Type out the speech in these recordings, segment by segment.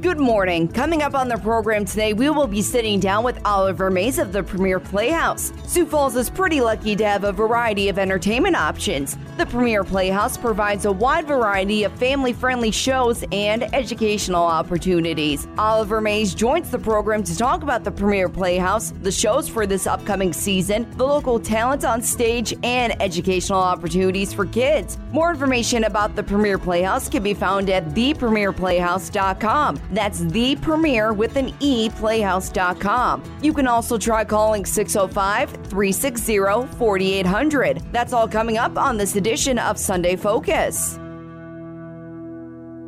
Good morning. Coming up on the program today, we will be sitting down with Oliver Mayes of the Premiere Playhouse. Sioux Falls is pretty lucky to have a variety of entertainment options. The Premiere Playhouse provides a wide variety of family friendly shows and educational opportunities. Oliver Mayes joins the program to talk about the Premiere Playhouse, the shows for this upcoming season, the local talent on stage, and educational opportunities for kids. More information about the Premiere Playhouse can be found at thepremiereplayhouse.com. That's the premiere with an E playhouse.com. You can also try calling 605 360 4800. That's all coming up on this edition of Sunday Focus.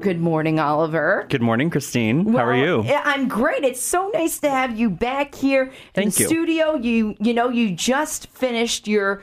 Good morning, Oliver. Good morning, Christine. How are you? I'm great. It's so nice to have you back here in Thank the you. studio. You you know you just finished your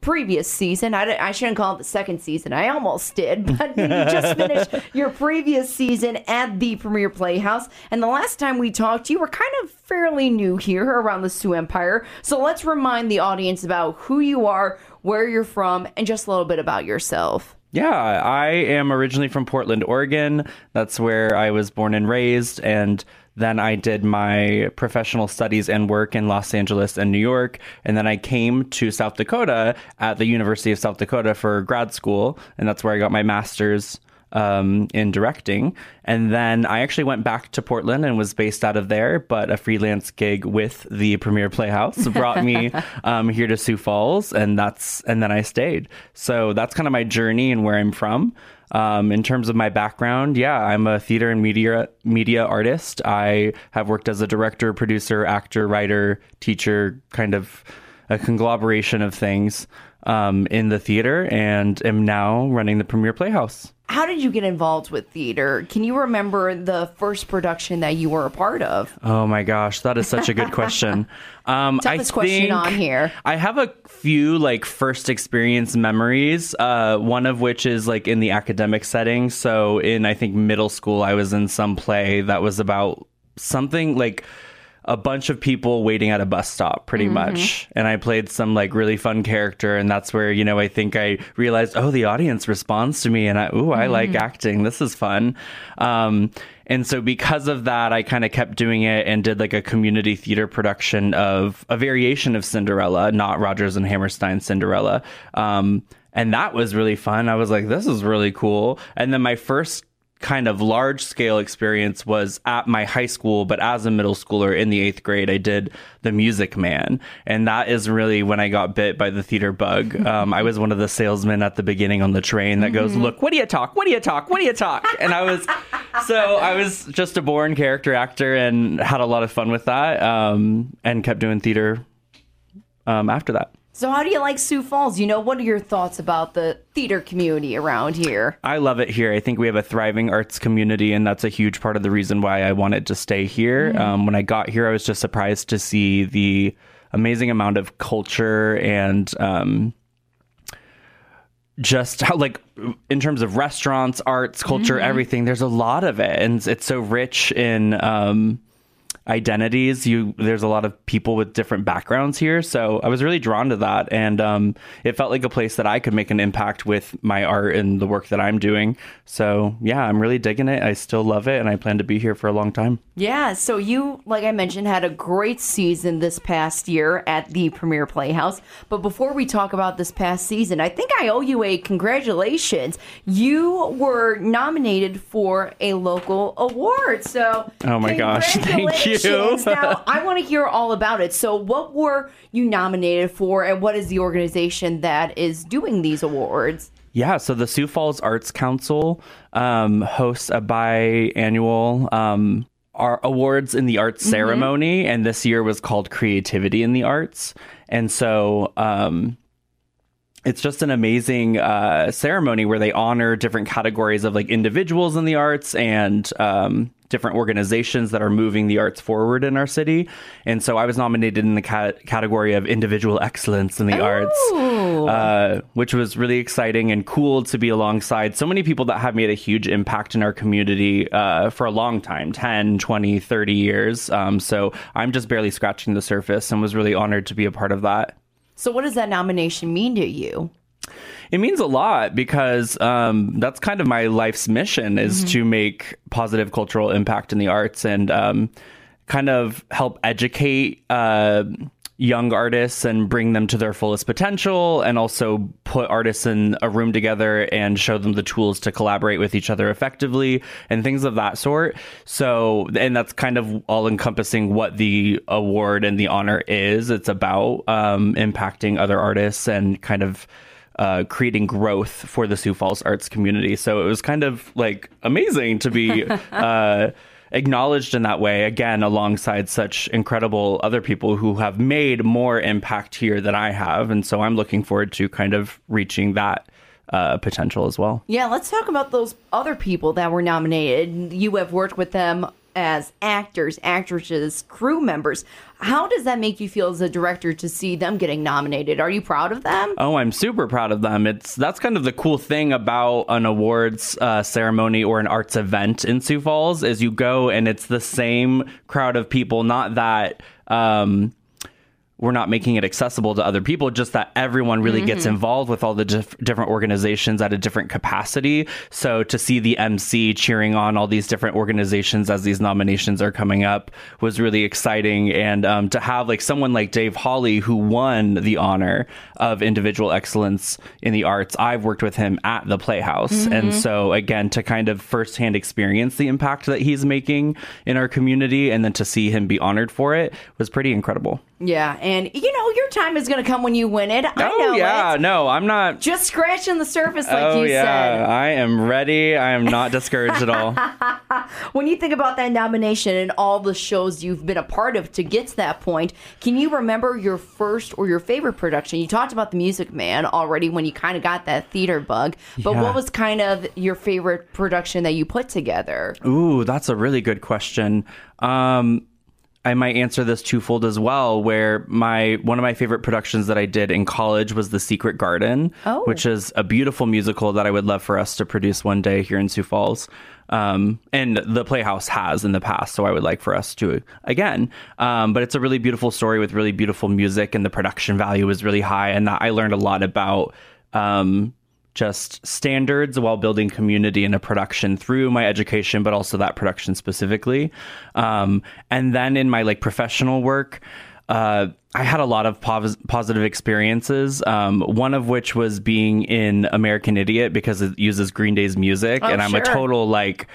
previous season. I, I shouldn't call it the second season. I almost did, but you just finished your previous season at the Premiere Playhouse. And the last time we talked, you were kind of fairly new here around the Sioux Empire. So let's remind the audience about who you are, where you're from, and just a little bit about yourself. Yeah, I am originally from Portland, Oregon. That's where I was born and raised. And then I did my professional studies and work in Los Angeles and New York. And then I came to South Dakota at the University of South Dakota for grad school. And that's where I got my master's um, in directing. And then I actually went back to Portland and was based out of there, but a freelance gig with the Premiere Playhouse brought me um, here to Sioux Falls, and that's and then I stayed. So that's kind of my journey and where I'm from. Um, in terms of my background, yeah, I'm a theater and media media artist. I have worked as a director, producer, actor, writer, teacher, kind of a conglomeration of things um, in the theater, and am now running the Premiere Playhouse. How did you get involved with theater? Can you remember the first production that you were a part of? Oh my gosh, that is such a good question. Um, Toughest I question on here. I have a few like first experience memories. Uh, one of which is like in the academic setting. So in I think middle school, I was in some play that was about something like a bunch of people waiting at a bus stop pretty Mm-hmm. much. And i played some like really fun character and that's where you know i think i realized oh the audience responds to me and i ooh i like Mm-hmm. acting. This is fun. Um and so because of that i kind of kept doing it and did like a community theater production of a variation of cinderella not Rodgers and hammerstein cinderella. Um and that was really fun. I was like this is really cool. And then my first kind of large scale experience was at my high school, but as a middle schooler in the eighth grade, I did The Music Man. And that is really when I got bit by the theater bug. Um, I was one of the salesmen at the beginning on the train that goes, Look, what do you talk? What do you talk? What do you talk? And I was, so I was just a born character actor and had a lot of fun with that um, and kept doing theater um, after that. So, how do you like Sioux Falls? You know, what are your thoughts about the theater community around here? I love it here. I think we have a thriving arts community, and that's a huge part of the reason why I wanted to stay here. Um, when I got here, I was just surprised to see the amazing amount of culture and um, just how, like, in terms of restaurants, arts, culture, everything, there's a lot of it. And it's so rich in. Um, identities. You there's a lot of people with different backgrounds here. So i was really drawn to that. And um, it felt like a place that i could make an impact with my art and the work that i'm doing. So yeah i'm really digging it. I still love it. And i plan to be here for a long time. Yeah, so you, like I mentioned, had a great season this past year at the Premiere Playhouse. But before we talk about this past season, I think I owe you a congratulations. You were nominated for a local award. So, Oh my gosh, thank you. Congratulations. now, I want to hear all about it. So, what were you nominated for, and what is the organization that is doing these awards? Yeah, so the Sioux Falls Arts Council um, hosts a biannual um, our awards in the arts ceremony, and this year was called Creativity in the Arts. And so um, it's just an amazing uh, ceremony where they honor different categories of like individuals in the arts and um, different organizations that are moving the arts forward in our city. And so I was nominated in the cat- category of individual excellence in the arts, uh, which was really exciting and cool to be alongside so many people that have made a huge impact in our community uh, for a long time 10, 20, 30 years. Um, so I'm just barely scratching the surface and was really honored to be a part of that. So, what does that nomination mean to you? It means a lot because um, that's kind of my life's mission is to make positive cultural impact in the arts and um, kind of help educate uh, young artists and bring them to their fullest potential and also put artists in a room together and show them the tools to collaborate with each other effectively and things of that sort. So, and that's kind of all encompassing what the award and the honor is. It's about um, impacting other artists and kind of uh, creating growth for the Sioux Falls arts community. So it was kind of like amazing to be uh, acknowledged in that way again, alongside such incredible other people who have made more impact here than I have. And so I'm looking forward to kind of reaching that uh, potential as well. Yeah, let's talk about those other people that were nominated. You have worked with them as actors, actresses, crew members. How does that make you feel as a director to see them getting nominated? Are you proud of them? Oh, I'm super proud of them. It's that's kind of the cool thing about an awards uh, ceremony or an arts event in Sioux Falls is you go and it's the same crowd of people. Not that um, we're not making it accessible to other people, just that everyone really gets involved with all the dif- different organizations at a different capacity. So to see the MC cheering on all these different organizations as these nominations are coming up was really exciting. And um, to have like someone like Dave Hawley, who won the honor of individual excellence in the arts, I've worked with him at the Playhouse. And so again, to kind of firsthand experience the impact that he's making in our community and then to see him be honored for it was pretty incredible. Yeah, and you know your time is going to come when you win it. I oh know yeah, it. no, I'm not. Just scratching the surface, like oh you yeah, said. I am ready. I am not discouraged at all. When you think about that nomination and all the shows you've been a part of to get to that point, can you remember your first or your favorite production? You talked about The Music Man already when you kind of got that theater bug, but Yeah. what was kind of your favorite production that you put together? Ooh, that's a really good question. Um, I might answer this twofold as well. Where my one of my favorite productions that I did in college was The Secret Garden, Oh. which is a beautiful musical that I would love for us to produce one day here in Sioux Falls. Um, and the Playhouse has in the past, so I would like for us to again. Um, but it's a really beautiful story with really beautiful music, and the production value is really high. And that I learned a lot about um, just standards while building community in a production through my education, but also that production specifically. Um, and then in my like professional work, uh, I had a lot of pos- positive experiences. Um, one of which was being in American Idiot because it uses Green Day's music, and I'm a total like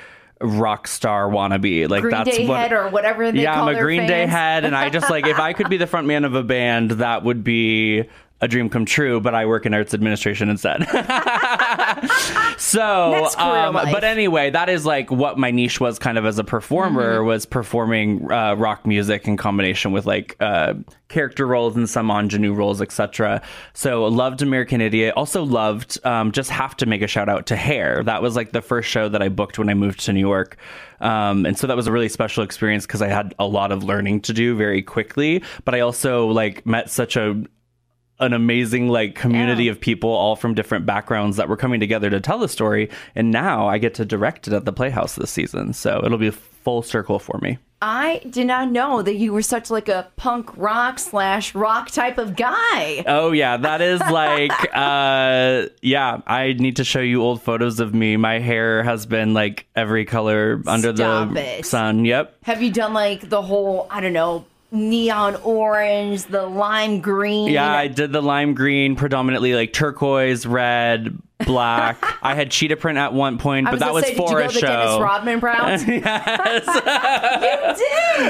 rock star wannabe. Like Green that's Day what head or whatever they yeah, I'm a Green Day head, and I just like if I could be the front man of a band, that would be a dream come true. But I work in arts administration instead. so, um, but anyway, that is like what my niche was, kind of as a performer, Mm-hmm. was performing uh, rock music in combination with like uh, character roles and some ingenue roles, etc. So, loved American Idiot. Also loved. Um, just have to make a shout out to Hair. That was like the first show that I booked when I moved to New York. Um, and so that was a really special experience because I had a lot of learning to do very quickly, but I also like met such a an amazing like community Yeah. of people all from different backgrounds that were coming together to tell the story. And now i get to direct it at the playhouse this season. So it'll be a full circle for me. I did not know that you were such like a punk rock slash rock type of guy. oh yeah. That is like uh yeah. I need to show you old photos of me. My hair has been like every color under Stop the it. sun. Yep. Have you done like the whole, I don't know, neon orange, the lime green? Yeah, I did the lime green, predominantly like turquoise, red, black. I had cheetah print at one point, but was that was say, for did a the Dennis show. Rodman route? you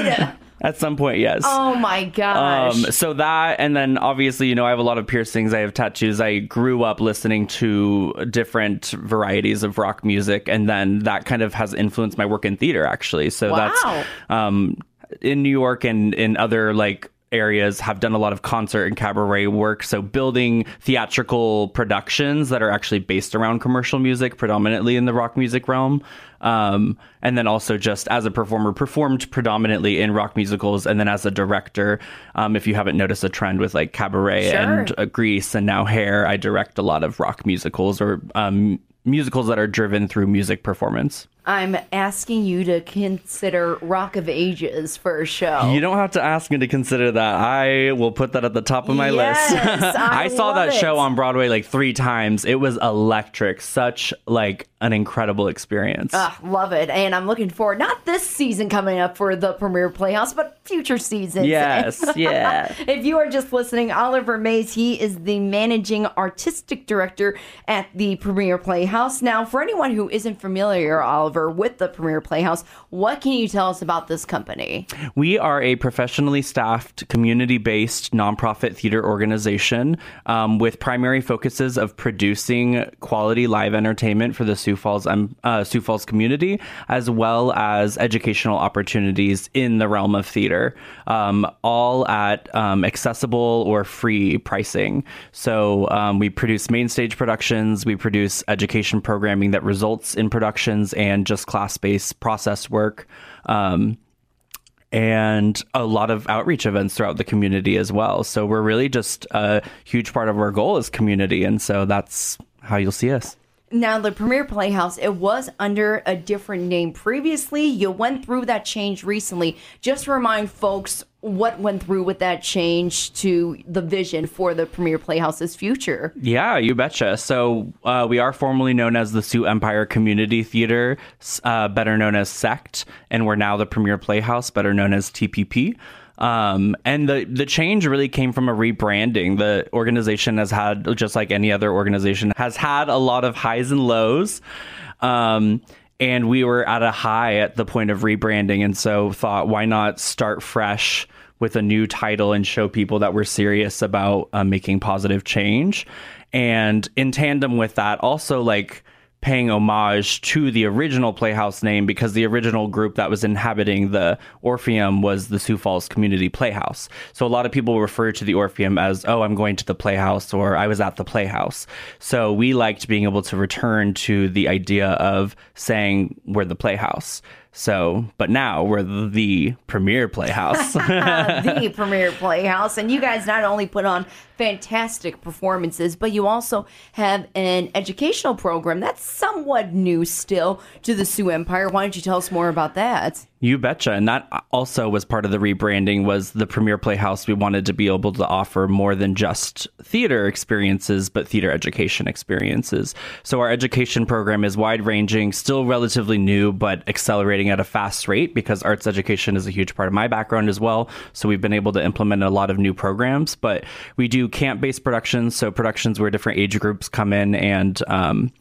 did. At some point, yes. Oh my gosh. Um, so that, and then obviously, you know, I have a lot of piercings. I have tattoos. I grew up listening to different varieties of rock music, and then that kind of has influenced my work in theater, actually. So Wow. that's um, in New York and in other like areas have done a lot of concert and cabaret work. So building theatrical productions that are actually based around commercial music, predominantly in the rock music realm. Um, and then also just as a performer, performed predominantly in rock musicals, and then as a director, um, if you haven't noticed a trend with like Cabaret Sure. and uh, Grease and now Hair, I direct a lot of rock musicals or um, musicals that are driven through music performance. I'm asking you to consider Rock of Ages for a show. You don't have to ask me to consider that. I will put that at the top of my Yes, list. I saw love that it. show on Broadway like three times. It was electric. Such like an incredible experience. Ah, love it. And I'm looking forward, not this season coming up for the Premiere Playhouse, but future seasons. yes, yeah. If you are just listening, Oliver Mayes, he is the managing artistic director at the Premiere Playhouse. Now, for anyone who isn't familiar, Oliver, with the Premiere Playhouse, what can you tell us about this company? We are a professionally staffed, community based nonprofit theater organization um, with primary focuses of producing quality live entertainment for the Sioux Falls, um, uh, Sioux Falls community, as well as educational opportunities in the realm of theater, um, all at um, accessible or free pricing. So um, we produce main stage productions, we produce education programming that results in productions, and just class based process work. Um, and a lot of outreach events throughout the community as well. So we're really just a huge part of our goal is community, and so that's how you'll see us. Now, the Premiere Playhouse, it was under a different name previously. You went through that change recently. Just remind folks what went through with that change to the vision for the Premiere Playhouse's future. Yeah, you betcha. So uh, we are formerly known as the Sioux Empire Community Theater, uh, better known as SECT, and we're now the Premiere Playhouse, better known as TPP. Um, and the the change really came from a rebranding. The organization has had, just like any other organization, has had a lot of highs and lows. Um, and we were at a high at the point of rebranding, and so thought, why not start fresh with a new title and show people that we're serious about uh, making positive change. And in tandem with that, also like paying homage to the original Playhouse name because the original group that was inhabiting the Orpheum was the Sioux Falls Community Playhouse. So a lot of people refer to the Orpheum as, oh, I'm going to the Playhouse or I was at the Playhouse. So we liked being able to return to the idea of saying we're the Playhouse. So, but now we're the premiere playhouse. the Premiere Playhouse. And you guys not only put on fantastic performances, but you also have an educational program that's somewhat new still to the Sioux Empire. Why don't you tell us more about that? You betcha. And that also was part of the rebranding was the Premiere Playhouse. We wanted to be able to offer more than just theater experiences, but theater education experiences. So our education program is wide ranging, still relatively new, but accelerating at a fast rate because arts education is a huge part of my background as well. So we've been able to implement a lot of new programs, but we do camp based productions. So productions where different age groups come in and, um,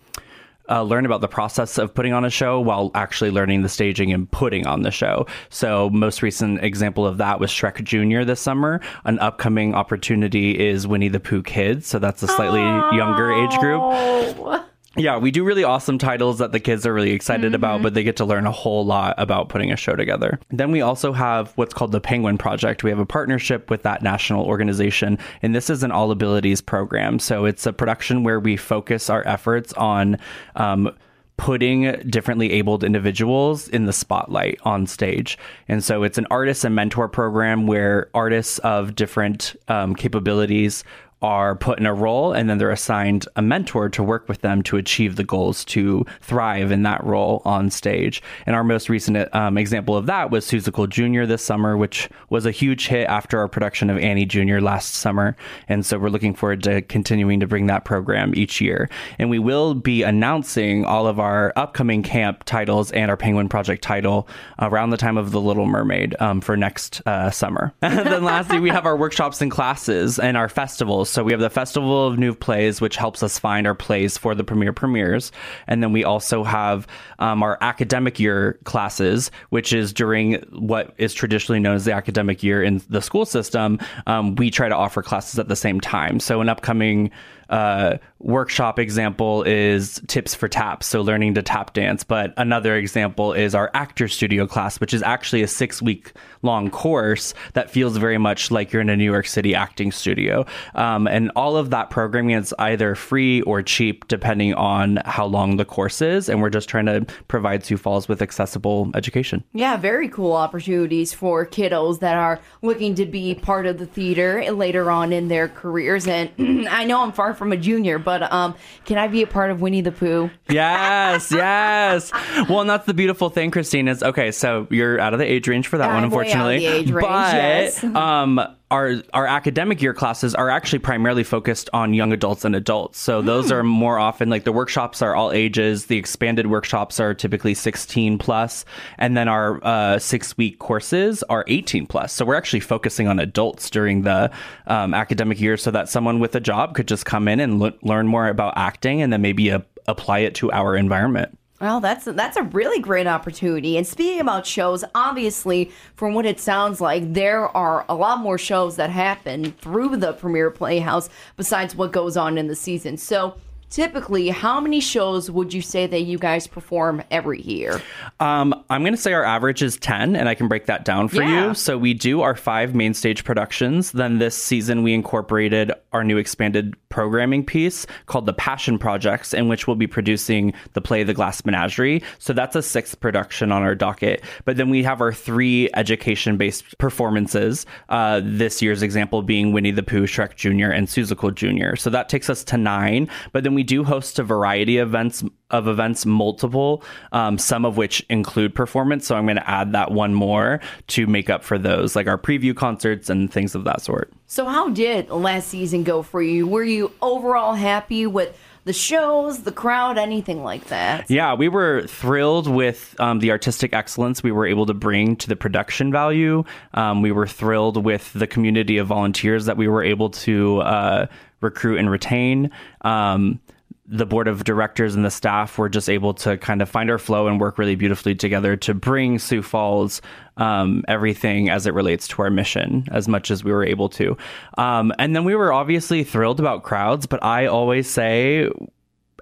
uh, learn about the process of putting on a show while actually learning the staging and putting on the show. So, most recent example of that was Shrek Jr. this summer. An upcoming opportunity is Winnie the Pooh Kids. So, that's a slightly younger age group. Yeah, we do really awesome titles that the kids are really excited about, but they get to learn a whole lot about putting a show together. Then we also have what's called the Penguin Project. We have a partnership with that national organization, and this is an all abilities program. So it's a production where we focus our efforts on um, putting differently abled individuals in the spotlight on stage. And so it's an artist and mentor program where artists of different um, capabilities are put in a role and then they're assigned a mentor to work with them to achieve the goals to thrive in that role on stage. And our most recent um, example of that was Seussical Jr. this summer, which was a huge hit after our production of Annie Jr. last summer. And so we're looking forward to continuing to bring that program each year. And we will be announcing all of our upcoming camp titles and our Penguin Project title around the time of The Little Mermaid um, for next uh, summer. and then lastly, we have our workshops and classes and our festivals. So we have the Festival of New Plays, which helps us find our plays for the premiere premieres. And then we also have um, our academic year classes, which is during what is traditionally known as the academic year in the school system. Um, we try to offer classes at the same time. So an upcoming uh, workshop example is tips for taps, so learning to tap dance. But another example is our actor studio class, which is actually a six week long course that feels very much like you're in a New York City acting studio. Um, and all of that programming is either free or cheap, depending on how long the course is. And we're just trying to provide Sioux Falls with accessible education. Yeah, very cool opportunities for kiddos that are looking to be part of the theater later on in their careers. And I know I'm far from a junior, but um, can I be a part of Winnie the Pooh? Yes, yes. Well, and that's the beautiful thing, Christine. Is okay. So you're out of the age range for that I'm one, way out of unfortunately. the age range, but yes. um, our our academic year classes are actually primarily focused on young adults and adults. So those are more often like the workshops are all ages. The expanded workshops are typically 16 plus, and then our uh, six week courses are 18 plus. So we're actually focusing on adults during the um, academic year, so that someone with a job could just come in and le- learn more about acting, and then maybe a- apply it to our environment. Well, that's that's a really great opportunity. And speaking about shows, obviously, from what it sounds like, there are a lot more shows that happen through the Premiere Playhouse besides what goes on in the season. So, typically, how many shows would you say that you guys perform every year? Um, I'm going to say our average is 10, and I can break that down for Yeah. you. So we do our five main stage productions. Then this season, we incorporated our new expanded programming piece called the Passion Projects, in which we'll be producing the play The Glass Menagerie. So that's a sixth production on our docket. But then we have our three education based performances. Uh, this year's example being Winnie the Pooh, Shrek Jr., and Seussical Jr. So that takes us to nine. But then we do host a variety of events of events, multiple, um, some of which include performance. So I'm going to add that one more to make up for those, like our preview concerts and things of that sort. So, how did last season go for you? Were you overall happy with the shows, the crowd, anything like that? Yeah, we were thrilled with um, the artistic excellence we were able to bring to the production value. Um, we were thrilled with the community of volunteers that we were able to uh, recruit and retain. Um, the board of directors and the staff were just able to kind of find our flow and work really beautifully together to bring Sioux Falls um, everything as it relates to our mission as much as we were able to. Um, and then we were obviously thrilled about crowds, but I always say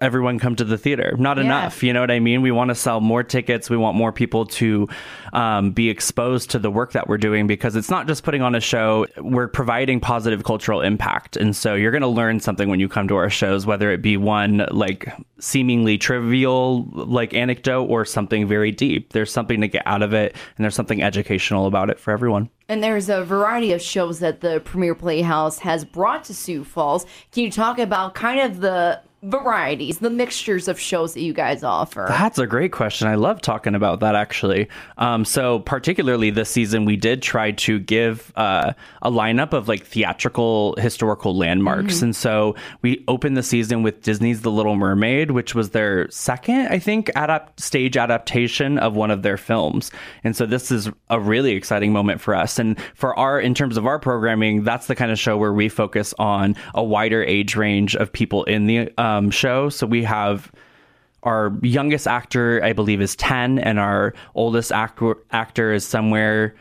everyone come to the theater. Not Yeah. enough. You know what I mean? We want to sell more tickets. We want more people to um, be exposed to the work that we're doing because it's not just putting on a show. We're providing positive cultural impact. And so you're going to learn something when you come to our shows, whether it be one like seemingly trivial, like anecdote, or something very deep. There's something to get out of it, and there's something educational about it for everyone. And there's a variety of shows that the Premiere Playhouse has brought to Sioux Falls. Can you talk about kind of the varieties, the mixtures of shows that you guys offer? That's a great question. I love talking about that actually. Um, so, particularly this season, we did try to give uh, a lineup of like theatrical historical landmarks. And so we opened the season with Disney's The Little Mermaid, which was their second, I think, adapt- stage adaptation of one of their films. And so this is a really exciting moment for us. And for our, in terms of our programming, that's the kind of show where we focus on a wider age range of people in the um, show. So we have our youngest actor, I believe, is 10, and our oldest actor, actor is somewhere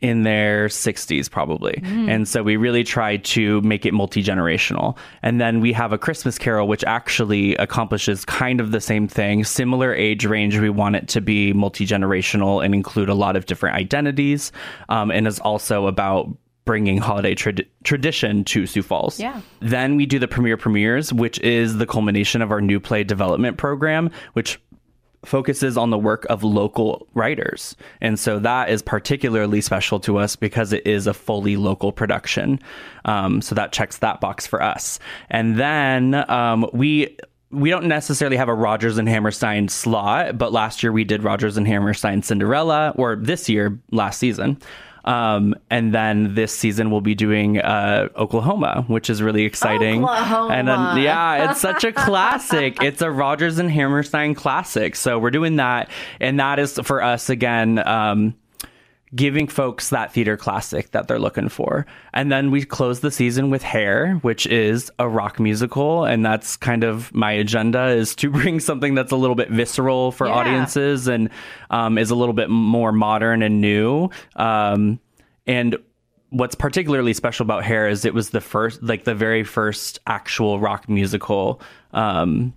in their 60s, probably. And so we really try to make it multi generational. And then we have a Christmas Carol, which actually accomplishes kind of the same thing. Similar age range, we want it to be multi generational and include a lot of different identities, um, and is also about bringing holiday trad- tradition to Sioux Falls. Yeah. Then we do the premiere premieres, which is the culmination of our new play development program, which focuses on the work of local writers. And so that is particularly special to us because it is a fully local production. Um, so that checks that box for us. And then um, we we don't necessarily have a Rodgers and Hammerstein slot, but last year we did Rodgers and Hammerstein Cinderella, or this year, last season. Um, and then this season we'll be doing uh, Oklahoma, which is really exciting. Oklahoma. And then, yeah, it's such a classic. It's a Rodgers and Hammerstein classic. So we're doing that, and that is for us again. Um, giving folks that theater classic that they're looking for. And then we close the season with Hair, which is a rock musical. And that's kind of my agenda is to bring something that's a little bit visceral for Yeah. audiences and um, is a little bit more modern and new. Um, and what's particularly special about Hair is it was the first, like the very first actual rock musical um,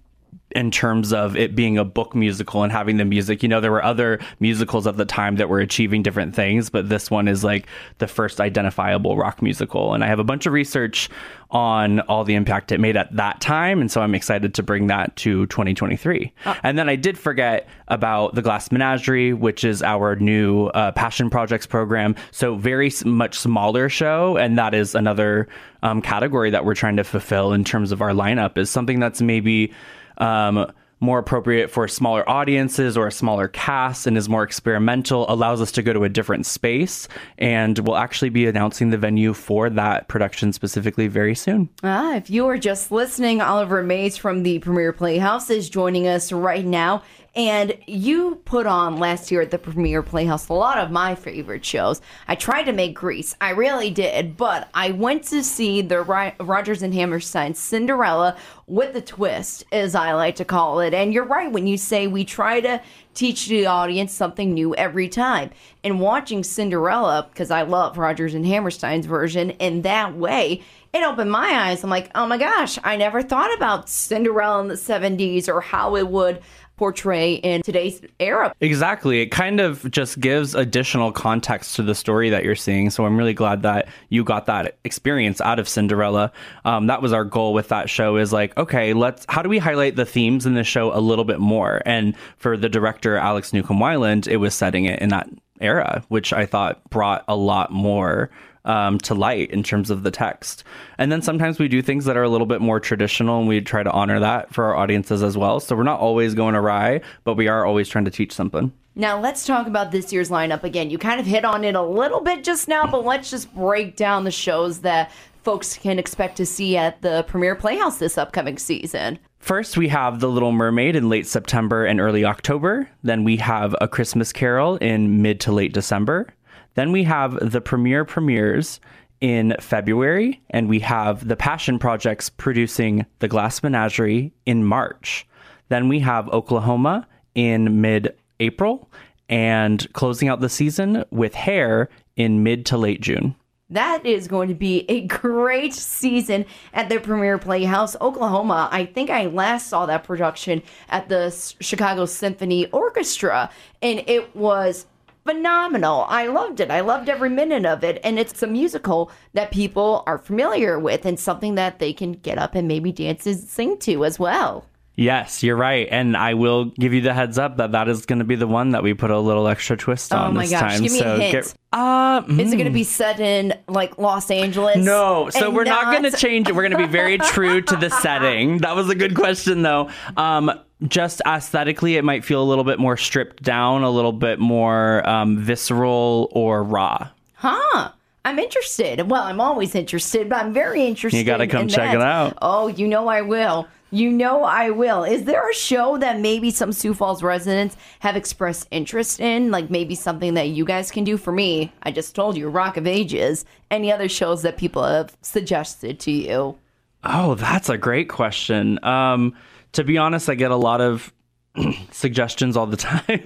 in terms of it being a book musical and having the music. You know, there were other musicals at the time that were achieving different things, but this one is like the first identifiable rock musical. And I have a bunch of research on all the impact it made at that time. And so I'm excited to bring that to 2023. Oh. And then I did forget about the Glass Menagerie, which is our new uh, Passion Projects program. So very much smaller show. And that is another um, category that we're trying to fulfill in terms of our lineup is something that's maybe um, more appropriate for smaller audiences or a smaller cast and is more experimental, allows us to go to a different space. And we'll actually be announcing the venue for that production specifically very soon. Ah, if you are just listening, Oliver Mayes from the Premiere Playhouse is joining us right now. And you put on last year at the Premiere Playhouse a lot of my favorite shows. I tried to make Grease, I really did, but I went to see the Rodgers and Hammerstein Cinderella with the twist, as I like to call it. And you're right when you say we try to teach the audience something new every time. And watching Cinderella, because I love Rodgers and Hammerstein's version, in that way, it opened my eyes. I'm like, oh my gosh, I never thought about Cinderella in the 70s or how it would portray in today's era. Exactly. It kind of just gives additional context to the story that you're seeing. So I'm really glad that you got that experience out of Cinderella. Um, that was our goal with that show is like, okay, let's, how do we highlight the themes in the show a little bit more? And for the director, Alex Newcomb Wyland, it was setting it in that era, which I thought brought a lot more um, to light in terms of the text. And then sometimes we do things that are a little bit more traditional and we try to honor that for our audiences as well. So we're not always going awry, but we are always trying to teach something. Now let's talk about this year's lineup again. You kind of hit on it a little bit just now, but let's just break down the shows that folks can expect to see at the Premiere Playhouse this upcoming season. First, we have The Little Mermaid in late September and early October. Then we have A Christmas Carol in mid to late December. Then we have the premiere premieres in February, and we have the Passion Projects producing The Glass Menagerie in March. Then we have Oklahoma in mid April, and closing out the season with Hair in mid to late June. That is going to be a great season at the Premiere Playhouse, Oklahoma. I think I last saw that production at the Chicago Symphony Orchestra, and it was phenomenal. I loved it. I loved every minute of it. And it's a musical that people are familiar with and something that they can get up and maybe dance and sing to as well. Yes, you're right. And I will give you the heads up that that is going to be the one that we put a little extra twist on oh my this gosh, time. Give me so a hint. Get, uh, mm. Is it going to be set in like Los Angeles? No. So we're not, not going to change it. We're going to be very true to the setting. That was a good question, though. Um, just aesthetically, it might feel a little bit more stripped down, a little bit more um, visceral or raw. Huh. I'm interested. Well, I'm always interested, but I'm very interested. You got to come check that. it out. Oh, you know I will. You know I will. Is there a show that maybe some Sioux Falls residents have expressed interest in? Like maybe something that you guys can do for me? I just told you, Rock of Ages. Any other shows that people have suggested to you? Oh, that's a great question. Um, to be honest, I get a lot of suggestions all the time.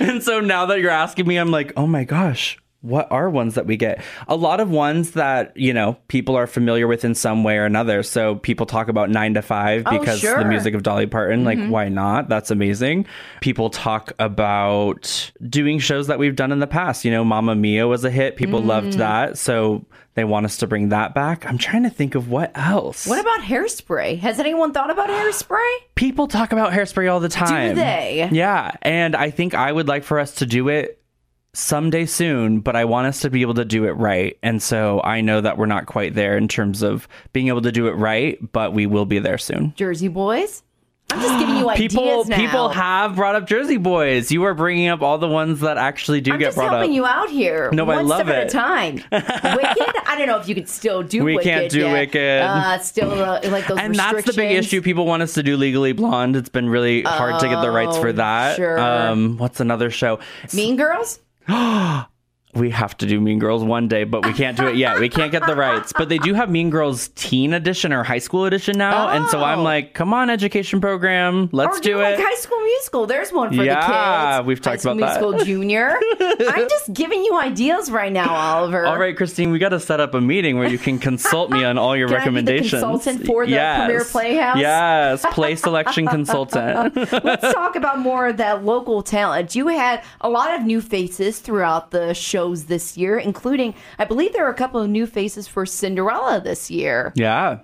and so now that you're asking me, I'm like, oh my gosh, what are ones that we get? A lot of ones that, you know, people are familiar with in some way or another. So people talk about nine to five because sure. the music of Dolly Parton, mm-hmm. like, why not? That's amazing. People talk about doing shows that we've done in the past. You know, Mamma Mia was a hit. People mm. loved that. So they want us to bring that back. I'm trying to think of what else. What about hairspray? Has anyone thought about hairspray? People talk about hairspray all the time. Do they? Yeah. And I think I would like for us to do it someday soon, but I want us to be able to do it right. And so I know that we're not quite there in terms of being able to do it right, but we will be there soon. Jersey Boys? I'm just giving you ideas people, now. People have brought up Jersey Boys. You are bringing up all the ones that actually do I'm get brought up. I'm just helping you out here. No, One I love step it. at a time. Wicked? I don't know if you can still do we Wicked. can't do yet. Wicked. Uh, still uh, like those And that's the big issue. People want us to do Legally Blonde. It's been really hard to get the rights for Oh, that. sure. Um, what's another show? Mean Girls? we have to do Mean Girls one day, but we can't do it yet. We can't get the rights. But they do have Mean Girls Teen Edition or High School Edition now, and so I'm Oh. like, come on, education program, let's do do it. like High School Musical. There's one for Yeah, the kids. Yeah, we've talked High School about that. Musical Junior. I'm just giving you ideas right now, Oliver. All right, Christine, we got to set up a meeting where you can consult me on all your Can I be the recommendations. consultant for the yes. Premiere Playhouse? Yes, play selection consultant. Let's talk about more of that local talent. You had a lot of new faces throughout the shows this year, including, I believe there are a couple of new faces for Cinderella this year. Yeah.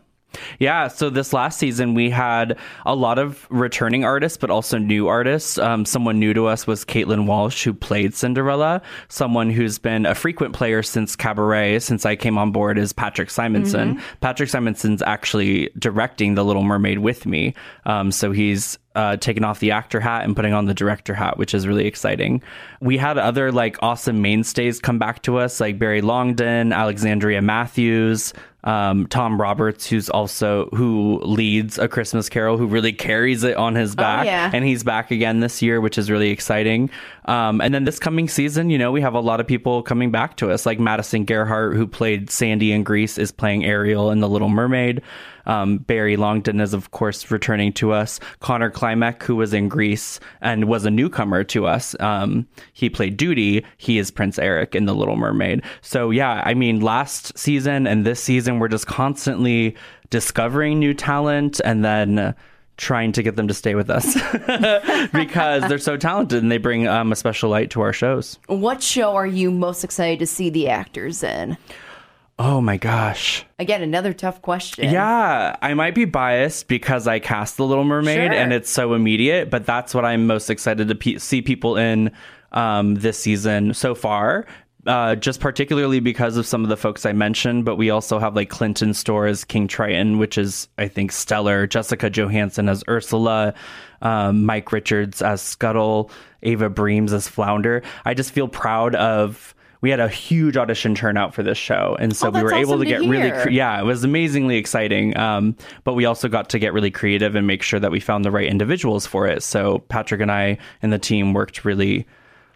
Yeah, so this last season we had a lot of returning artists, but also new artists. Um, someone new to us was Caitlin Walsh, who played Cinderella. Someone who's been a frequent player since Cabaret, since I came on board, is Patrick Simonson. Patrick Simonson's actually directing The Little Mermaid with me. Um, so he's uh, taking off the actor hat and putting on the director hat, which is really exciting. We had other like awesome mainstays come back to us, like Barry Longden, Alexandria Matthews, um, Tom Roberts, who's also who leads A Christmas Carol, who really carries it on his back, yeah. and he's back again this year, which is really exciting. Um, and then this coming season, you know, we have a lot of people coming back to us, like Madison Gerhart, who played Sandy in Grease, is playing Ariel in The Little Mermaid. Um, Barry Longden is, of course, returning to us. Connor Klimek, who was in Grease and was a newcomer to us, um, he played Doody. He is Prince Eric in The Little Mermaid. So, yeah, I mean, last season and this season, we're just constantly discovering new talent and then. Trying to get them to stay with us because they're so talented and they bring um, a special light to our shows. What show are you most excited to see the actors in? Oh my gosh. Again, another tough question. Yeah, I might be biased because I cast The Little Mermaid Sure. and it's so immediate, but that's what I'm most excited to pe- see people in um, this season so far. Uh, just particularly because of some of the folks I mentioned, but we also have like Clinton Store as King Triton, which is I think stellar. Jessica Johansson as Ursula, um, Mike Richards as Scuttle, Ava Breams as Flounder. I just feel proud of. We had a huge audition turnout for this show, and so Oh, we were that's able to to get really cre- yeah, it was amazingly exciting. Um, but we also got to get really creative and make sure that we found the right individuals for it. So Patrick and I and the team worked really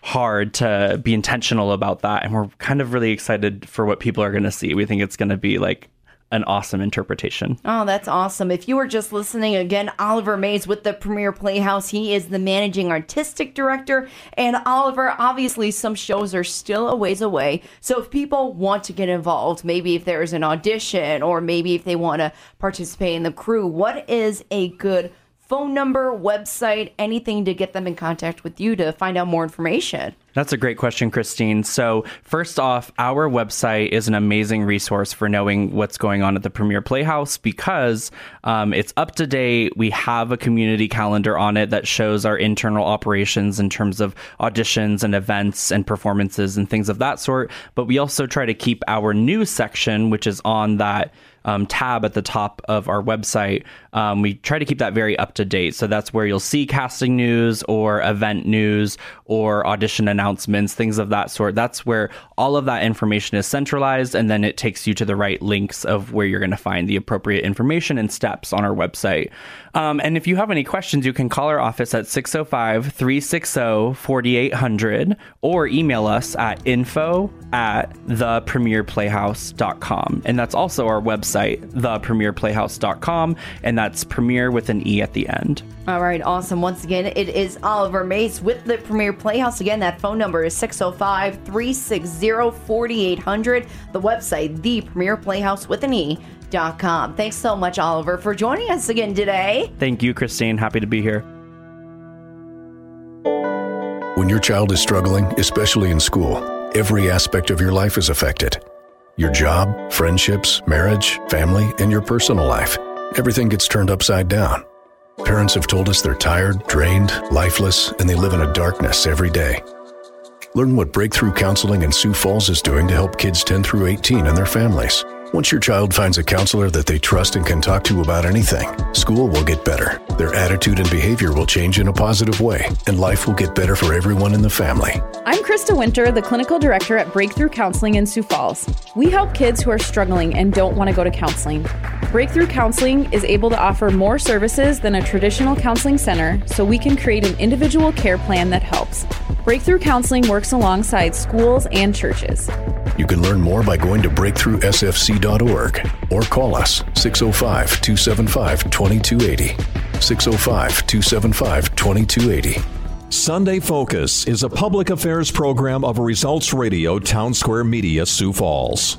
hard to be intentional about that, and we're kind of really excited for what people are going to see. We think it's going to be like an awesome interpretation. Oh, that's awesome. If you were just listening again, Oliver Mayes with the Premiere Playhouse. He is the managing artistic director. And Oliver, obviously, some shows are still a ways away. So if people want to get involved, maybe if there's an audition or maybe if they want to participate in the crew, what is a good phone number, website, anything to get them in contact with you to find out more information? That's a great question, Christine. So, first off, our website is an amazing resource for knowing what's going on at the Premiere Playhouse because um, it's up to date. We have a community calendar on it that shows our internal operations in terms of auditions and events and performances and things of that sort. But we also try to keep our news section, which is on that um, tab at the top of our website. Um, we try to keep that very up to date. So that's where you'll see casting news or event news or audition announcements, things of that sort. That's where all of that information is centralized. And then it takes you to the right links of where you're going to find the appropriate information and steps on our website. Um, and if you have any questions, you can call our office at 605 360 4800 or email us at info at thepremiereplayhouse.com. And that's also our website, thepremiereplayhouse.com. And that's premiere with an E at the end. All right, awesome. Once again, it is Oliver Mayes with the Premiere Playhouse. Again, that phone number is 605 360 4800. The website, the Premiere Playhouse with an E. Dot com. Thanks so much, Oliver, for joining us again today. Thank you, Christine. Happy to be here. When your child is struggling, especially in school, every aspect of your life is affected. Your job, friendships, marriage, family, and your personal life. Everything gets turned upside down. Parents have told us they're tired, drained, lifeless, and they live in a darkness every day. Learn what Breakthrough Counseling in Sioux Falls is doing to help kids 10 through 18 and their families. Once your child finds a counselor that they trust and can talk to about anything, school will get better. Their attitude and behavior will change in a positive way, and life will get better for everyone in the family. I'm Krista Winter, the clinical director at Breakthrough Counseling in Sioux Falls. We help kids who are struggling and don't want to go to counseling. Breakthrough Counseling is able to offer more services than a traditional counseling center, so we can create an individual care plan that helps. Breakthrough Counseling works alongside schools and churches. You can learn more by going to breakthroughtsfc.org or call us 605 275 2280. 605 275 2280. Sunday Focus is a public affairs program of Results Radio Townsquare Media, Sioux Falls.